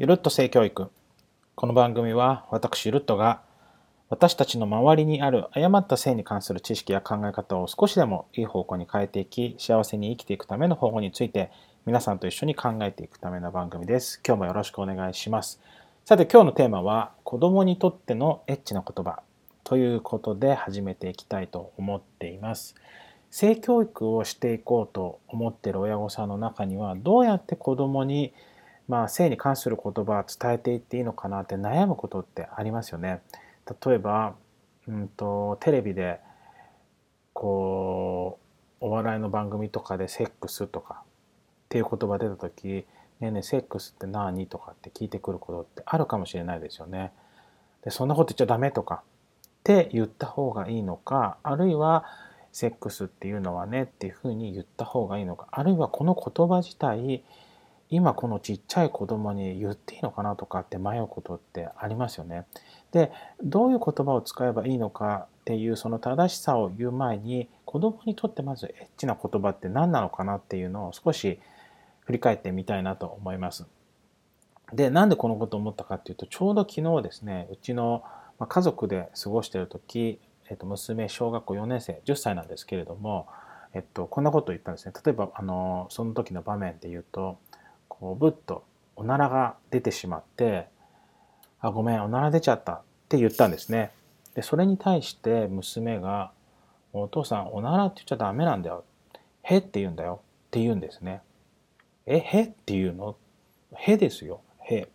ゆるっと性教育。この番組は私ゆるっとが私たちの周りにある誤った性に関する知識や考え方を少しでもいい方向に変えていき幸せに生きていくための方法について皆さんと一緒に考えていくための番組です。今日もよろしくお願いします。さて今日のテーマは子供にとってのエッチな言葉ということで始めていきたいと思っています。性教育をしていこうと思ってる親御さんの中にはどうやって子供にまあ、性に関する言葉を伝えていっていいのかなって悩むことってありますよね。例えば、うんと、テレビでこうお笑いの番組とかで「セックス」とかっていう言葉出た時「ねえねえセックスって何?」とかって聞いてくることってあるかもしれないですよね。でそんなこと言っちゃダメとかって言った方がいいのかあるいはセックスっていうのはねっていうふうに言った方がいいのかあるいはこの言葉自体今このちっちゃい子供に言っていいのかなとかって迷うことってありますよね。でどういう言葉を使えばいいのかっていうその正しさを言う前に子供にとってまずエッチな言葉って何なのかなっていうのを少し振り返ってみたいなと思います。でなんでこのことを思ったかっていうとちょうど昨日ですねうちの家族で過ごしてる時、えっと、娘小学校4年生10歳なんですけれども、えっと、こんなことを言ったんですね例えばあのその時の場面で言うとこうぶっとおならが出てしまって「あごめんおなら出ちゃった」って言ったんですね。でそれに対して娘が「お父さんおならって言っちゃダメなんだよ」「へ」って言うんだよって言うんですね。えへって言うの？へですよ。へ。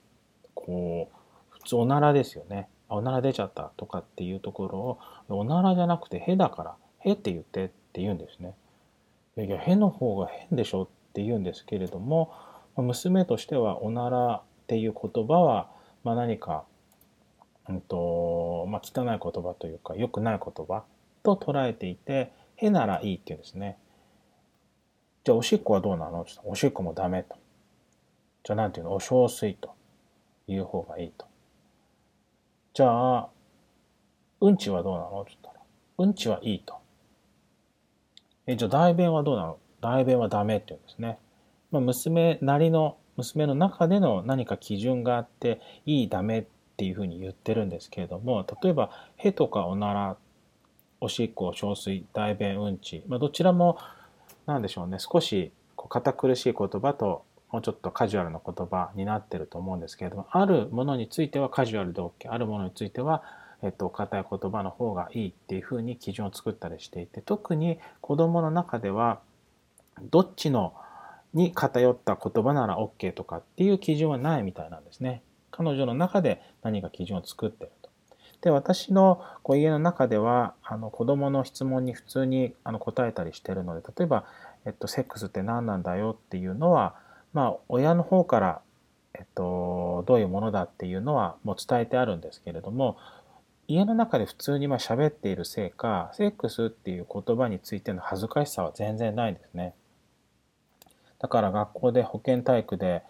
こう普通おならですよね。おなら出ちゃったとかっていうところをおならじゃなくてへだからへって言ってって言うんですね。いやいやへの方が変でしょって言うんですけれども娘としてはおならっていう言葉は、まあ、何か、うんとまあ、汚い言葉というか良くない言葉と捉えていて「へならいい」って言うんですね。じゃあおしっこはどうなの？おしっこもダメと。じゃあ何て言うの？お小水という方がいいと。じゃあうんちはどうなの？って言ったらうんちはいいと。えじゃあ大便はどうなの？大便はダメって言うんですね。まあ、娘なりの娘の中での何か基準があっていいダメっていうふうに言ってるんですけれども例えば「へ」とか「おなら」おしっこ小水大便うんち、まあ、どちらも何でしょうね少しこう堅苦しい言葉ともうちょっとカジュアルな言葉になってると思うんですけれどもあるものについてはカジュアルで OK あるものについてはえっと、硬い言葉の方がいいっていうふうに基準を作ったりしていて特に子どもの中ではどっちのに偏った言葉なら OK とかっていう基準はないみたいなんですね。彼女の中で何か基準を作ってると。で私のこ家の中ではあの子供の質問に普通にあの答えたりしてるので例えば、えっと、セックスって何なんだよっていうのは、まあ、親の方から、えっと、どういうものだっていうのはもう伝えてあるんですけれども家の中で普通にまあ喋っているせいかセックスっていう言葉についての恥ずかしさは全然ないんですね。だから学校で保健体育で、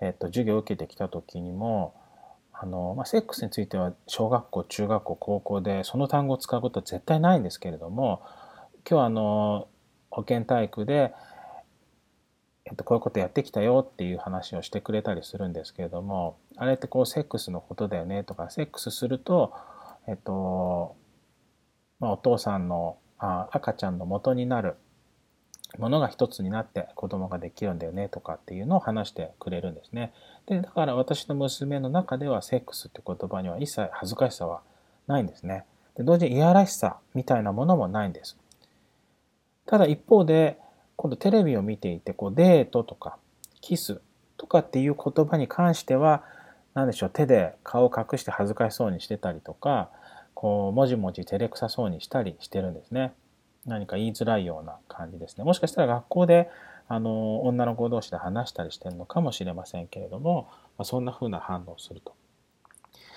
えっと、授業を受けてきた時にもあの、まあ、セックスについては小学校中学校高校でその単語を使うことは絶対ないんですけれども今日はあの保健体育で、えっと、こういうことやってきたよっていう話をしてくれたりするんですけれどもあれってこうセックスのことだよねとかセックスすると、えっとまあ、お父さんのあ赤ちゃんの元になるものが一つになって子供ができるんだよねとかっていうのを話してくれるんですね。でだから私の娘の中ではセックスって言葉には一切恥ずかしさはないんですね。で同時にいやらしさみたいなものもないんです。ただ一方で今度テレビを見ていてこうデートとかキスとかっていう言葉に関しては何でしょう手で顔を隠して恥ずかしそうにしてたりとかこうもじもじ照れくさそうにしたりしてるんですね。何か言いづらいような感じですね。もしかしたら学校であの女の子同士で話したりしてるのかもしれませんけれども、まあ、そんな風な反応をすると。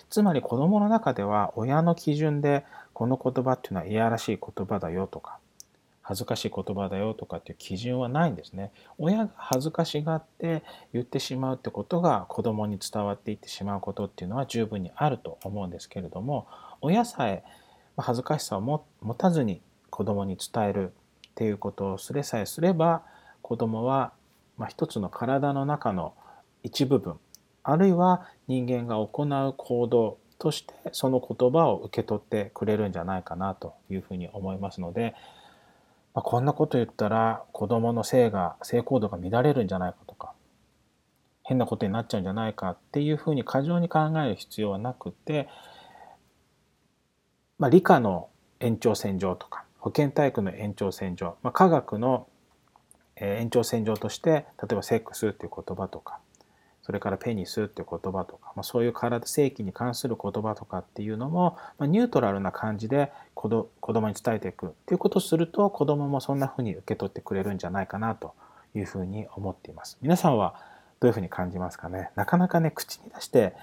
つまり子供の中では親の基準でこの言葉っていうのはいやらしい言葉だよとか恥ずかしい言葉だよとかっていう基準はないんですね。親が恥ずかしがって言ってしまうってことが子供に伝わっていってしまうことっていうのは十分にあると思うんですけれども親さえ恥ずかしさを持たずに子供に伝えるっていうことをすれさえすれば子供はまあ一つの体の中の一部分あるいは人間が行う行動としてその言葉を受け取ってくれるんじゃないかなというふうに思いますので、まあ、こんなこと言ったら子どもの性が性行動が乱れるんじゃないかとか変なことになっちゃうんじゃないかっていうふうに過剰に考える必要はなくて、まあ、理科の延長線上とか保健体育の延長線上、まあ、科学の延長線上として例えばセックスっていう言葉とかそれからペニスっていう言葉とか、まあ、そういう体性器に関する言葉とかっていうのも、まあ、ニュートラルな感じで子ど子供に伝えていくっていうことをすると子供もそんなふうに受け取ってくれるんじゃないかなというふうに思っています。皆さんはどういうふうに感じますかね？なかなかね口に出して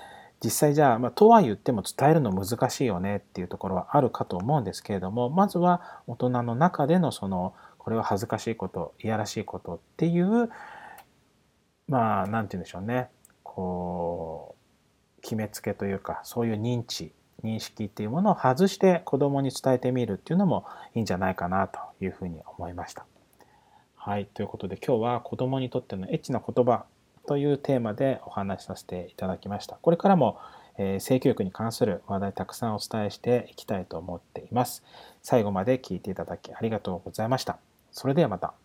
実際じゃあ、まあ、とは言っても伝えるの難しいよねっていうところはあるかと思うんですけれどもまずは大人の中でのそのこれは恥ずかしいこといやらしいことっていうまあ何て言うんでしょうねこう決めつけというかそういう認知認識っていうものを外して子供に伝えてみるっていうのもいいんじゃないかなというふうに思いました。はい、ということで今日は子供にとってのエッチな言葉というテーマでお話しさせていただきました。これからも、えー、性教育に関する話題たくさんお伝えしていきたいと思っています。最後まで聞いていただきありがとうございました。それではまた。